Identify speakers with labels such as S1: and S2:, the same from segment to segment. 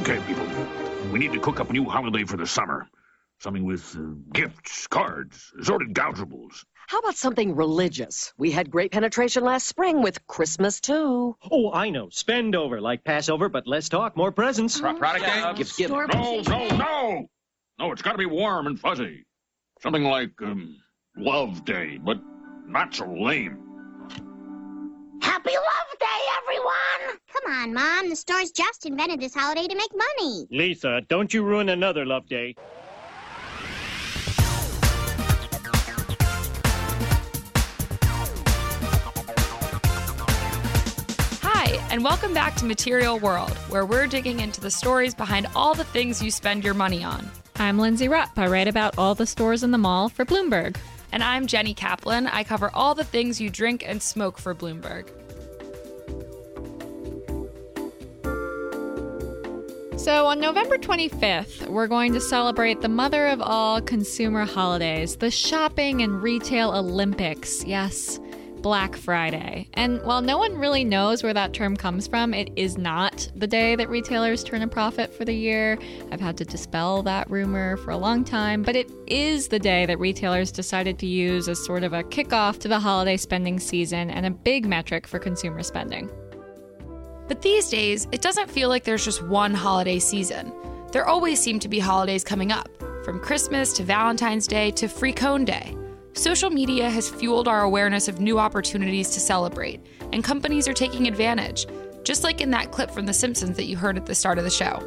S1: Okay, people. We need to cook up a new holiday for the summer. Something with uh, gifts, cards, assorted gougeables.
S2: How about something religious? We had great penetration last spring with Christmas too.
S3: Oh, I know. Spend over like Passover, but less talk, more presents.
S1: Pro- product day?
S3: Uh,
S1: Gifts. No, no, no! No, it's got to be warm and fuzzy. Something like um, Love Day, but not so lame.
S4: On, Mom. The stores just invented this holiday to make money.
S3: Lisa, don't you ruin another love day.
S5: Hi, and welcome back to Material World, where we're digging into the stories behind all the things you spend your money on.
S6: I'm Lindsey Rupp. I write about all the stores in the mall for Bloomberg.
S5: And I'm Jenny Kaplan. I cover all the things you drink and smoke for Bloomberg.
S6: So, on November 25th, we're going to celebrate the mother of all consumer holidays, the shopping and retail Olympics. Yes, Black Friday. And while no one really knows where that term comes from, it is not the day that retailers turn a profit for the year. I've had to dispel that rumor for a long time, but it is the day that retailers decided to use as sort of a kickoff to the holiday spending season and a big metric for consumer spending.
S5: But these days, it doesn't feel like there's just one holiday season. There always seem to be holidays coming up, from Christmas to Valentine's Day to Free Cone Day. Social media has fueled our awareness of new opportunities to celebrate, and companies are taking advantage, just like in that clip from The Simpsons that you heard at the start of the show.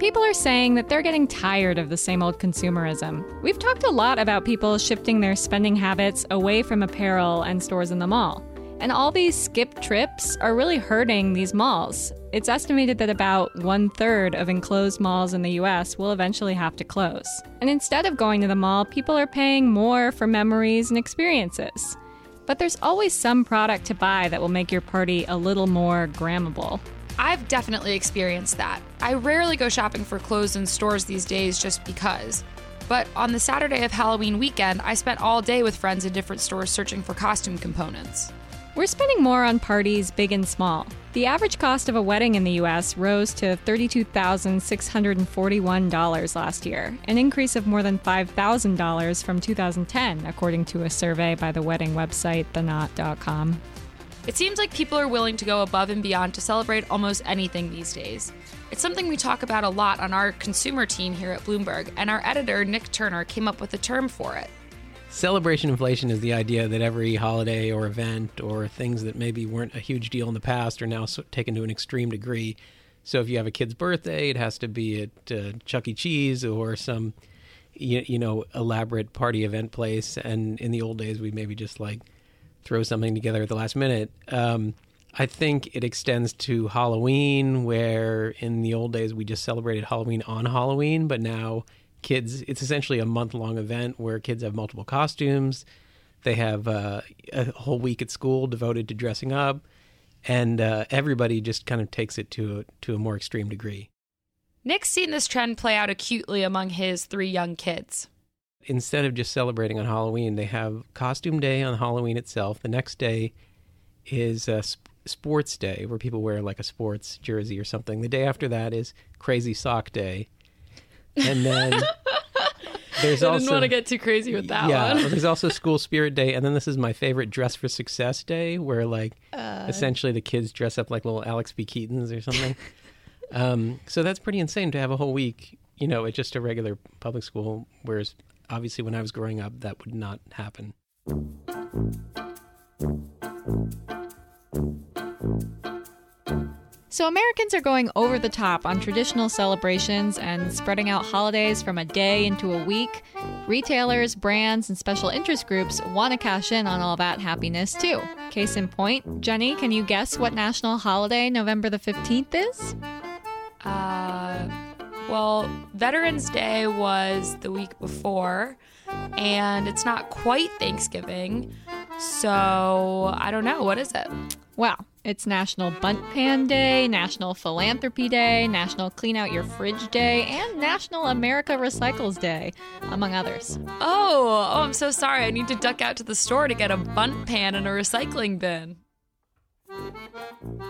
S6: People are saying that they're getting tired of the same old consumerism. We've talked a lot about people shifting their spending habits away from apparel and stores in the mall. And all these skip trips are really hurting these malls. It's estimated that about one third of enclosed malls in the US will eventually have to close. And instead of going to the mall, people are paying more for memories and experiences. But there's always some product to buy that will make your party a little more grammable.
S5: I've definitely experienced that. I rarely go shopping for clothes in stores these days just because. But on the Saturday of Halloween weekend, I spent all day with friends in different stores searching for costume components.
S6: We're spending more on parties big and small. The average cost of a wedding in the US rose to $32,641 last year, an increase of more than $5,000 from 2010, according to a survey by the wedding website theknot.com.
S5: It seems like people are willing to go above and beyond to celebrate almost anything these days. It's something we talk about a lot on our consumer team here at Bloomberg, and our editor, Nick Turner, came up with a term for it.
S7: Celebration inflation is the idea that every holiday or event or things that maybe weren't a huge deal in the past are now taken to an extreme degree. So if you have a kid's birthday, it has to be at uh, Chuck E. Cheese or some, you, you know, elaborate party event place. And in the old days, we maybe just like throw something together at the last minute. Um, I think it extends to Halloween, where in the old days we just celebrated Halloween on Halloween, but now kids it's essentially a month long event where kids have multiple costumes. They have uh, a whole week at school devoted to dressing up and uh, everybody just kind of takes it to a, to a more extreme degree.
S5: Nick's seen this trend play out acutely among his three young kids.
S7: instead of just celebrating on halloween they have costume day on halloween itself. The next day is uh, sp- sports day where people wear like a sports jersey or something. The day after that is crazy sock day and then there's
S5: I
S7: also
S5: didn't want to get too crazy with that
S7: yeah,
S5: one.
S7: there's also School Spirit Day, and then this is my favorite Dress for Success Day, where like
S5: Uh.
S7: essentially the kids dress up like little Alex P. Keatons or something. um, so that's pretty insane to have a whole week, you know, at just a regular public school. Whereas obviously when I was growing up, that would not happen.
S6: So, Americans are going over the top on traditional celebrations and spreading out holidays from a day into a week. Retailers, brands, and special interest groups want to cash in on all that happiness too. Case in point, Jenny, can you guess what national holiday November the 15th is?
S5: Uh, well, Veterans Day was the week before, and it's not quite Thanksgiving. So I don't know. What is it?
S6: Well, it's National Bundt Pan Day, National Philanthropy Day, National Clean Out Your Fridge Day, and National America Recycles Day, among others.
S5: Oh, oh, I'm so sorry. I need to duck out to the store to get a bundt pan and a recycling bin.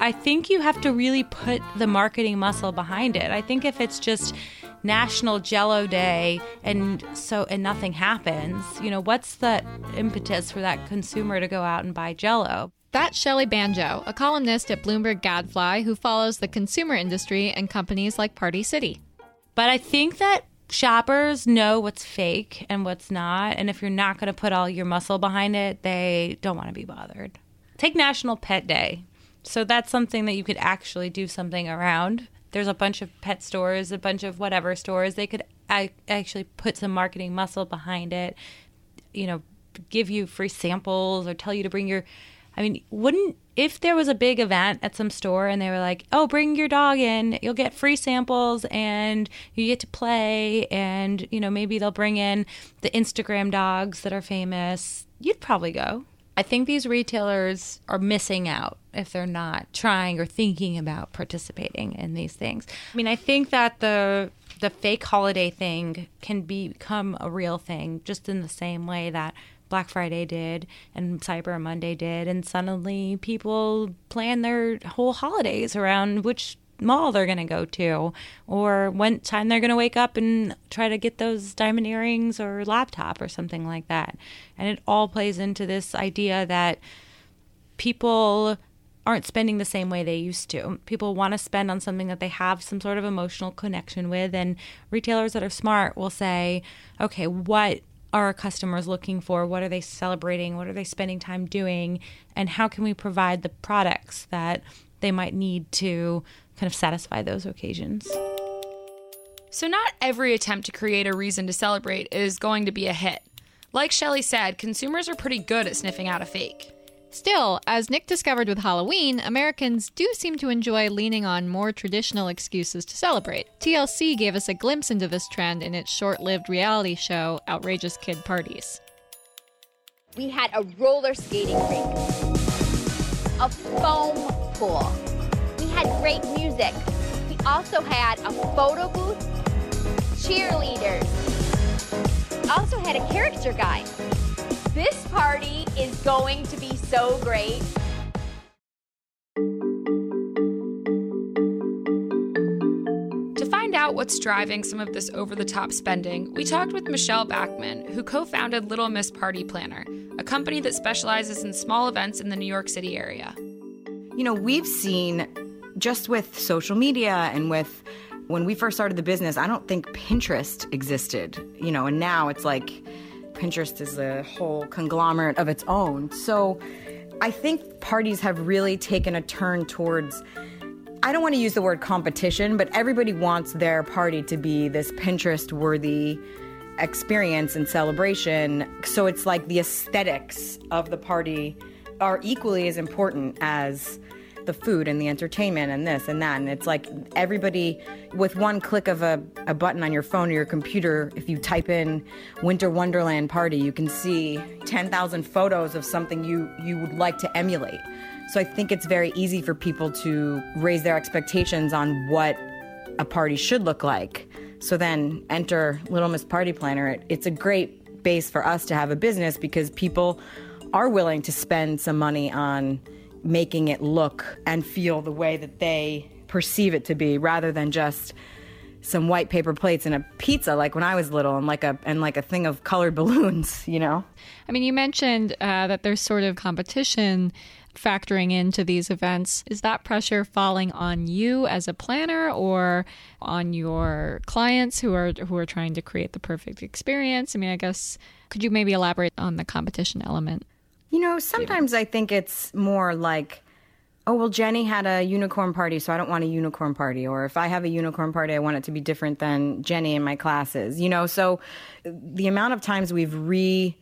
S8: I think you have to really put the marketing muscle behind it. I think if it's just National Jello Day and so and nothing happens, you know, what's the impetus for that consumer to go out and buy Jello?
S6: That's Shelley Banjo, a columnist at Bloomberg Gadfly who follows the consumer industry and companies like Party City.
S8: But I think that shoppers know what's fake and what's not, and if you're not going to put all your muscle behind it, they don't want to be bothered. Take National Pet Day. So that's something that you could actually do something around. There's a bunch of pet stores, a bunch of whatever stores. They could actually put some marketing muscle behind it. You know, give you free samples or tell you to bring your. I mean, wouldn't if there was a big event at some store and they were like, "Oh, bring your dog in. You'll get free samples and you get to play and, you know, maybe they'll bring in the Instagram dogs that are famous." You'd probably go. I think these retailers are missing out if they're not trying or thinking about participating in these things. I mean, I think that the the fake holiday thing can become a real thing just in the same way that Black Friday did and Cyber Monday did and suddenly people plan their whole holidays around which mall they're going to go to or when time they're going to wake up and try to get those diamond earrings or laptop or something like that. And it all plays into this idea that people aren't spending the same way they used to. People want to spend on something that they have some sort of emotional connection with and retailers that are smart will say, "Okay, what are our customers looking for? What are they celebrating? What are they spending time doing? And how can we provide the products that they might need to kind of satisfy those occasions.
S5: So, not every attempt to create a reason to celebrate is going to be a hit. Like Shelley said, consumers are pretty good at sniffing out a fake.
S6: Still, as Nick discovered with Halloween, Americans do seem to enjoy leaning on more traditional excuses to celebrate. TLC gave us a glimpse into this trend in its short lived reality show, Outrageous Kid Parties.
S9: We had a roller skating rink, a foam pool, had great music. We also had a photo booth, cheerleaders, also had a character guide. This party is going to be so great.
S5: To find out what's driving some of this over the top spending, we talked with Michelle Bachmann, who co founded Little Miss Party Planner, a company that specializes in small events in the New York City area.
S10: You know, we've seen just with social media and with when we first started the business, I don't think Pinterest existed, you know, and now it's like Pinterest is a whole conglomerate of its own. So I think parties have really taken a turn towards I don't want to use the word competition, but everybody wants their party to be this Pinterest worthy experience and celebration. So it's like the aesthetics of the party are equally as important as the food and the entertainment and this and that. And it's like everybody, with one click of a, a button on your phone or your computer, if you type in Winter Wonderland Party, you can see 10,000 photos of something you, you would like to emulate. So I think it's very easy for people to raise their expectations on what a party should look like. So then enter Little Miss Party Planner. It, it's a great base for us to have a business because people are willing to spend some money on making it look and feel the way that they perceive it to be rather than just some white paper plates and a pizza like when I was little and like a and like a thing of colored balloons, you know.
S6: I mean, you mentioned uh, that there's sort of competition factoring into these events. Is that pressure falling on you as a planner or on your clients who are who are trying to create the perfect experience? I mean, I guess could you maybe elaborate on the competition element?
S10: You know, sometimes I think it's more like, oh, well, Jenny had a unicorn party, so I don't want a unicorn party. Or if I have a unicorn party, I want it to be different than Jenny in my classes. You know, so the amount of times we've re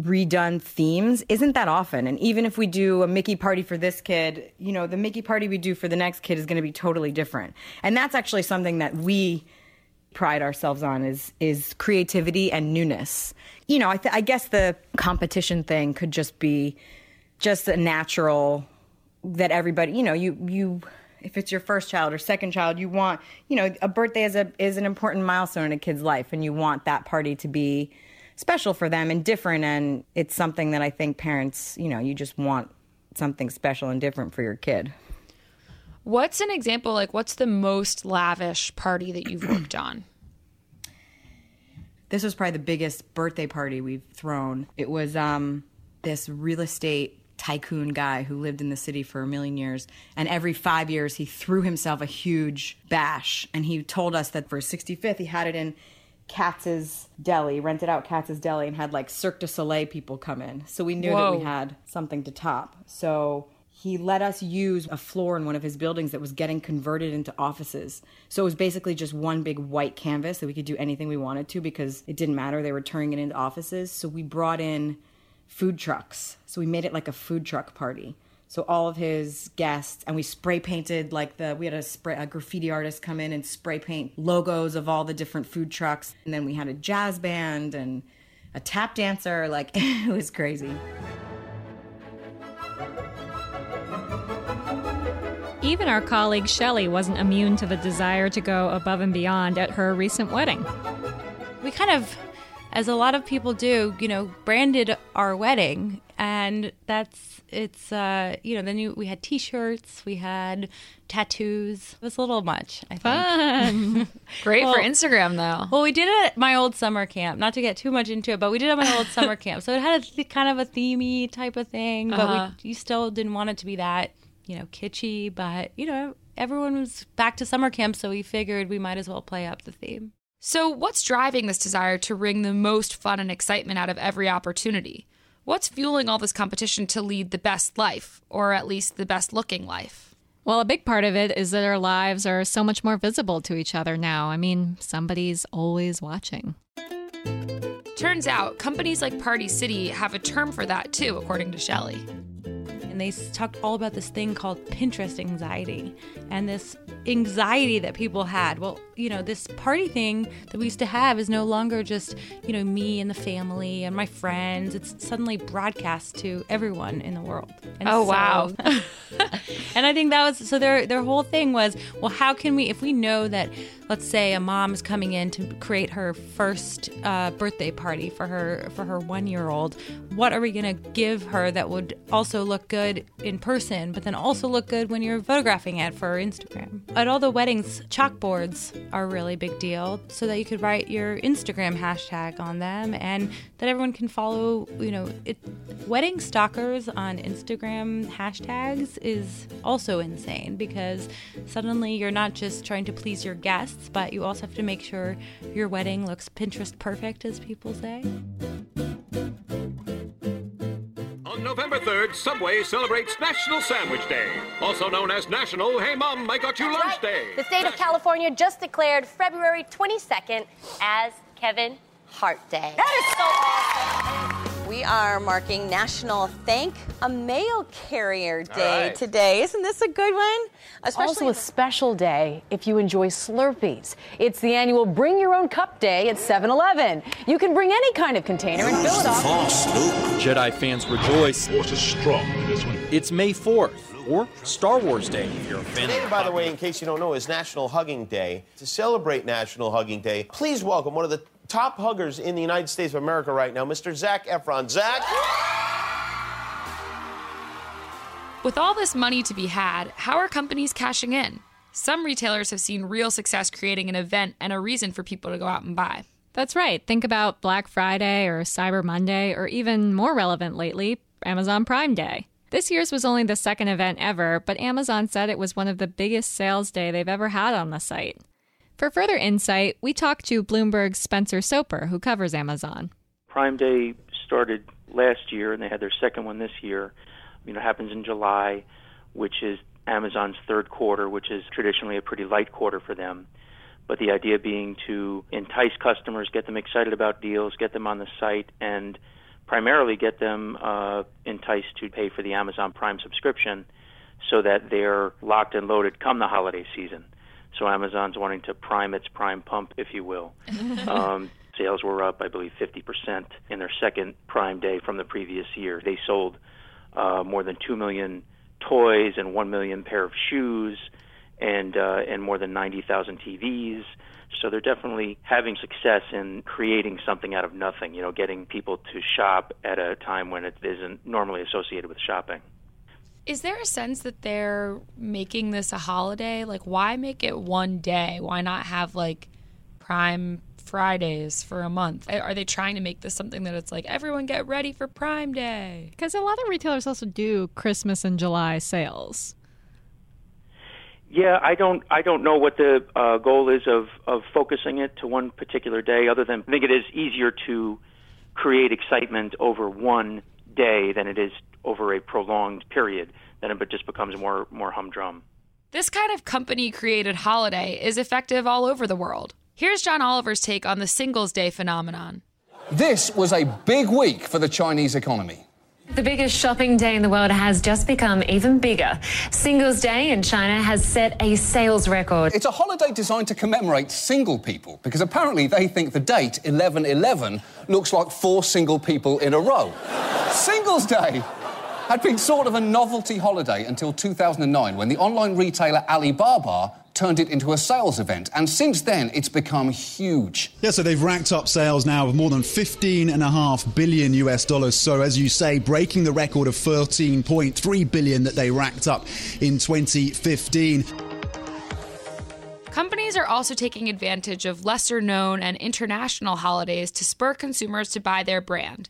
S10: redone themes isn't that often. And even if we do a Mickey party for this kid, you know, the Mickey party we do for the next kid is going to be totally different. And that's actually something that we pride ourselves on is is creativity and newness. You know, I, th- I guess the competition thing could just be just a natural that everybody, you know, you you if it's your first child or second child, you want, you know, a birthday is a is an important milestone in a kid's life and you want that party to be special for them and different and it's something that I think parents, you know, you just want something special and different for your kid.
S5: What's an example? Like, what's the most lavish party that you've worked on?
S10: This was probably the biggest birthday party we've thrown. It was um, this real estate tycoon guy who lived in the city for a million years. And every five years, he threw himself a huge bash. And he told us that for his 65th, he had it in Katz's Deli, rented out Katz's Deli, and had like Cirque du Soleil people come in. So we knew
S5: Whoa.
S10: that we had something to top. So he let us use a floor in one of his buildings that was getting converted into offices. So it was basically just one big white canvas that we could do anything we wanted to because it didn't matter. They were turning it into offices. So we brought in food trucks. So we made it like a food truck party. So all of his guests, and we spray painted like the we had a spray a graffiti artist come in and spray paint logos of all the different food trucks, and then we had a jazz band and a tap dancer. Like it was crazy.
S6: Even our colleague Shelley wasn't immune to the desire to go above and beyond at her recent wedding.
S8: We kind of, as a lot of people do, you know, branded our wedding, and that's it's uh, you know then you, we had T-shirts, we had tattoos. It was a little much, I think.
S6: Fun.
S5: Great
S8: Well-
S5: for Instagram, though.
S8: Well, we did it at my old summer camp. Not to get too much into it, but we did it at my old summer camp. So it had a th- kind of a themey type of thing, but
S5: Uh-huh.
S8: we, you still didn't want it to be that, you know, kitschy. But you know, everyone was back to summer camp, so we figured we might as well play up the theme.
S5: So, what's driving this desire to wring the most fun and excitement out of every opportunity? What's fueling all this competition to lead the best life, or at least the best looking life?
S6: Well, a big part of it is that our lives are so much more visible to each other now. I mean, somebody's always watching.
S5: Turns out, companies like Party City have a term for that too, according to Shelley.
S8: And they talked all about this thing called Pinterest anxiety and this anxiety that people had. Well, you know, this party thing that we used to have is no longer just, you know, me and the family and my friends. It's suddenly broadcast to everyone in the world. And
S5: Oh,
S8: so-
S5: wow.
S8: and I think that was so their their whole thing was, well, how can we if we know that let's say a mom is coming in to create her first uh, birthday party for her for her 1-year-old, what are we going to give her that would also look good in person but then also look good when you're photographing it for Instagram? At all the weddings, chalkboards are a really big deal so that you could write your Instagram hashtag on them and that everyone can follow, you know, it wedding stalkers on Instagram hashtags is also insane because suddenly you're not just trying to please your guests, but you also have to make sure your wedding looks Pinterest perfect, as people say.
S11: On November 3rd, Subway celebrates National Sandwich Day, also known as National Hey Mom, I Got You Lunch Day.
S12: The state of California just declared February 22nd as Kevin Hart Day. That is so awesome.
S13: We are marking National Thank a Mail Carrier Day
S14: right.
S13: today. Isn't this a good one?
S14: also a special day if you enjoy Slurpees. It's the annual Bring Your Own Cup Day at 7-Eleven. You can bring any kind of container and fill it up.
S15: Jedi fans rejoice. Force is strong in this one. It's May 4th, or Star Wars Day if you're a fan.
S16: Today, by the way, in case you don't know, is National Hugging Day. To celebrate National Hugging Day, please welcome one of the top huggers in the United States of America right now, Mr. Zac Efron. Zac?
S5: With all this money to be had, how are companies cashing in? Some retailers have seen real success creating an event and a reason for people to go out and buy.
S6: That's right. Think about Black Friday or Cyber Monday, or even more relevant lately, Amazon Prime Day. This year's was only the second event ever, but Amazon said it was one of the biggest sales day they've ever had on the site. For further insight, we talked to Bloomberg's Spencer Soper, who covers Amazon.
S17: Prime Day started last year, and they had their second one this year. You know, happens in July, which is Amazon's third quarter, which is traditionally a pretty light quarter for them. But the idea being to entice customers, get them excited about deals, get them on the site, and primarily get them uh, enticed to pay for the Amazon Prime subscription so that they're locked and loaded come the holiday season. So Amazon's wanting to prime its prime pump, if you will. um, sales were up, I believe, 50% in their second Prime Day from the previous year. They sold uh, more than 2 million toys and 1 million pair of shoes and, uh, and more than 90,000 TVs. So they're definitely having success in creating something out of nothing, you know, getting people to shop at a time when it isn't normally associated with shopping.
S5: Is there a sense that they're making this a holiday? Like, why make it one day? Why not have like Prime Fridays for a month? Are they trying to make this something that it's like everyone get ready for Prime Day?
S6: Because a lot of retailers also do Christmas and July sales.
S17: Yeah, I don't. I don't know what the uh, goal is of of focusing it to one particular day. Other than I think it is easier to create excitement over one day than it is over a prolonged period. Then it just becomes more more humdrum.
S5: This kind of company created holiday is effective all over the world. Here's John Oliver's take on the Singles Day phenomenon.
S18: This was a big week for the Chinese economy.
S19: The biggest shopping day in the world has just become even bigger. Singles Day in China has set a sales record.
S18: It's a holiday designed to commemorate single people because apparently they think the date 1111 looks like four single people in a row. Singles Day had been sort of a novelty holiday until 2009 when the online retailer Alibaba turned it into a sales event. And since then, it's become huge.
S20: Yeah, so they've racked up sales now of more than 15.5 billion US dollars. So, as you say, breaking the record of 13.3 billion that they racked up in 2015.
S5: Companies are also taking advantage of lesser known and international holidays to spur consumers to buy their brand.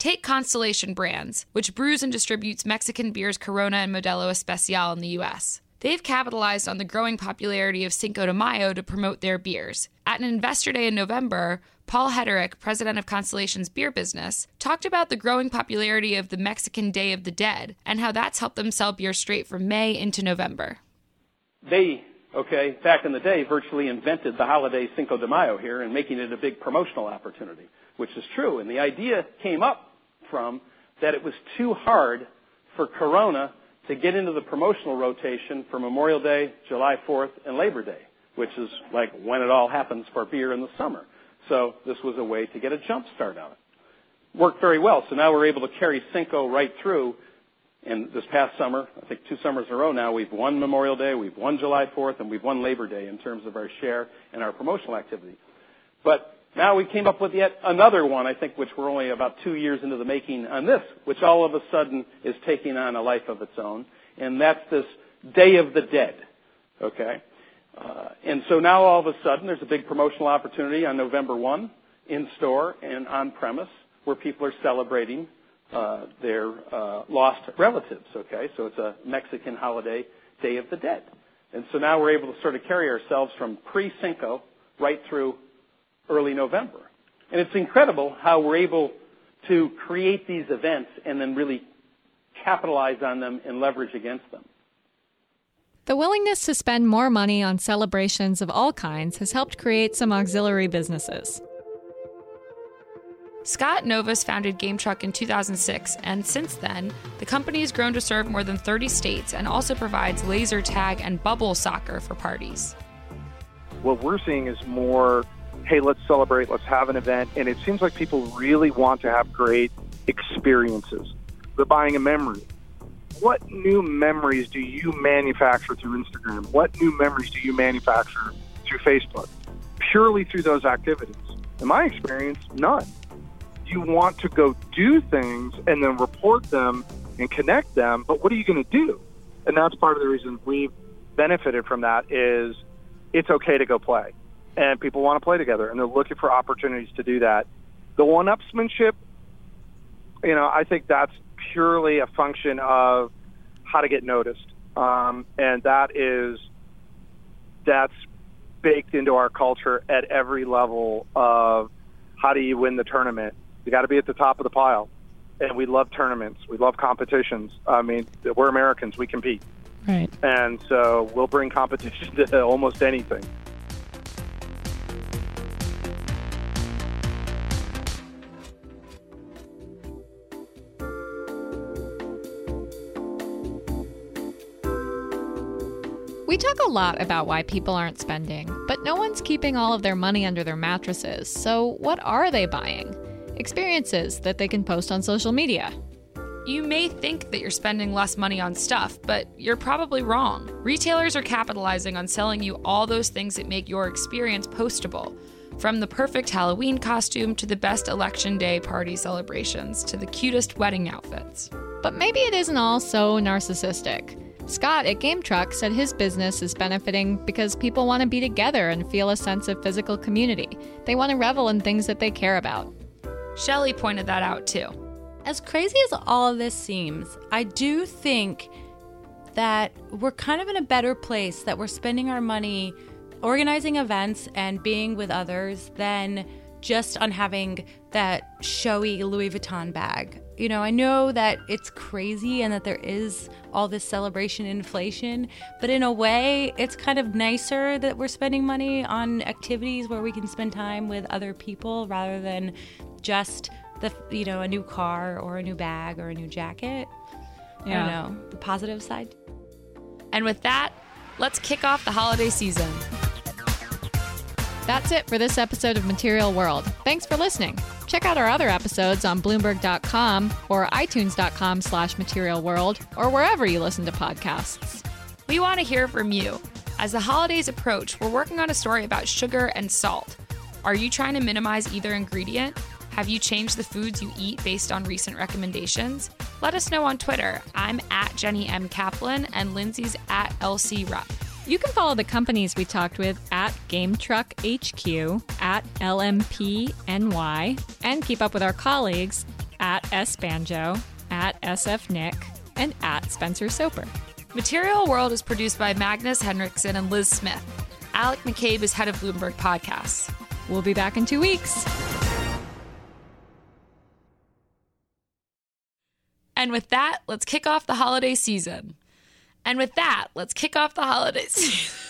S5: Take Constellation Brands, which brews and distributes Mexican beers Corona and Modelo Especial in the US. They've capitalized on the growing popularity of Cinco de Mayo to promote their beers. At an investor day in November, Paul Hetterich, president of Constellation's beer business, talked about the growing popularity of the Mexican Day of the Dead and how that's helped them sell beer straight from May into November.
S21: They, okay, back in the day, virtually invented the holiday Cinco de Mayo here and making it a big promotional opportunity, which is true. And the idea came up from that it was too hard for Corona to get into the promotional rotation for Memorial Day, July 4th, and Labor Day, which is like when it all happens for beer in the summer. So this was a way to get a jump start on it. Worked very well. So now we're able to carry Cinco right through. And this past summer, I think two summers in a row now, we've won Memorial Day, we've won July 4th, and we've won Labor Day in terms of our share and our promotional activity. Now we came up with yet another one, I think, which we're only about two years into the making on this, which all of a sudden is taking on a life of its own, and that's this Day of the Dead. Okay? Uh, and so now all of a sudden there's a big promotional opportunity on November 1 in store and on premise where people are celebrating uh, their uh, lost relatives. Okay? So it's a Mexican holiday, Day of the Dead. And so now we're able to sort of carry ourselves from pre Cinco right through early November. And it's incredible how we're able to create these events and then really capitalize on them and leverage against them.
S6: The willingness to spend more money on celebrations of all kinds has helped create some auxiliary businesses.
S5: Scott Novis founded Game Truck in 2006, and since then, the company has grown to serve more than 30 states and also provides laser tag and bubble soccer for parties.
S22: What we're seeing is more hey, let's celebrate, let's have an event. And it seems like people really want to have great experiences. They're buying a memory. What new memories do you manufacture through Instagram? What new memories do you manufacture through Facebook? Purely through those activities. In my experience, none. You want to go do things and then report them and connect them, but what are you going to do? And that's part of the reason we've benefited from that is it's okay to go play and people want to play together, and they're looking for opportunities to do that. The one-upsmanship, you know, I think that's purely a function of how to get noticed, um, and that is that's baked into our culture at every level of how do you win the tournament. You got to be at the top of the pile, and we love tournaments. We love competitions. I mean, we're Americans. We compete.
S6: Right.
S22: And so we'll bring competition to almost anything.
S6: Talk a lot about why people aren't spending, but no one's keeping all of their money under their mattresses. So, what are they buying? Experiences that they can post on social media.
S5: You may think that you're spending less money on stuff, but you're probably wrong. Retailers are capitalizing on selling you all those things that make your experience postable. From the perfect Halloween costume to the best election day party celebrations to the cutest wedding outfits.
S6: But maybe it isn't all so narcissistic. Scott at Game Truck said his business is benefiting because people want to be together and feel a sense of physical community. They want to revel in things that they care about.
S5: Shelley pointed that out too.
S8: As crazy as all of this seems, I do think that we're kind of in a better place that we're spending our money organizing events and being with others than just on having that showy Louis Vuitton bag. You know, I know that it's crazy and that there is all this celebration inflation, but in a way, it's kind of nicer that we're spending money on activities where we can spend time with other people rather than just the you know, a new car or a new bag or a new jacket.
S6: Yeah.
S8: I don't know, the positive side.
S5: And with that, let's kick off the holiday season.
S6: That's it for this episode of Material World. Thanks for listening. Check out our other episodes on Bloomberg.com or iTunes.com slash Material World or wherever you listen to podcasts.
S5: We want to hear from you. As the holidays approach, we're working on a story about sugar and salt. Are you trying to minimize either ingredient? Have you changed the foods you eat based on recent recommendations? Let us know on Twitter. I'm at Jenny M. Kaplan and Lindsey's at LC Rupp.
S6: You can follow the companies we talked with at Game Truck HQ, at LMPNY, and keep up with our colleagues at S Banjo, at SF Nick, and at Spencer Soper.
S5: Material World is produced by Magnus Henriksen and Liz Smith. Alec McCabe is head of Bloomberg Podcasts.
S6: We'll be back in two weeks.
S5: And with that, let's kick off the holiday season. And with that, let's kick off the holidays.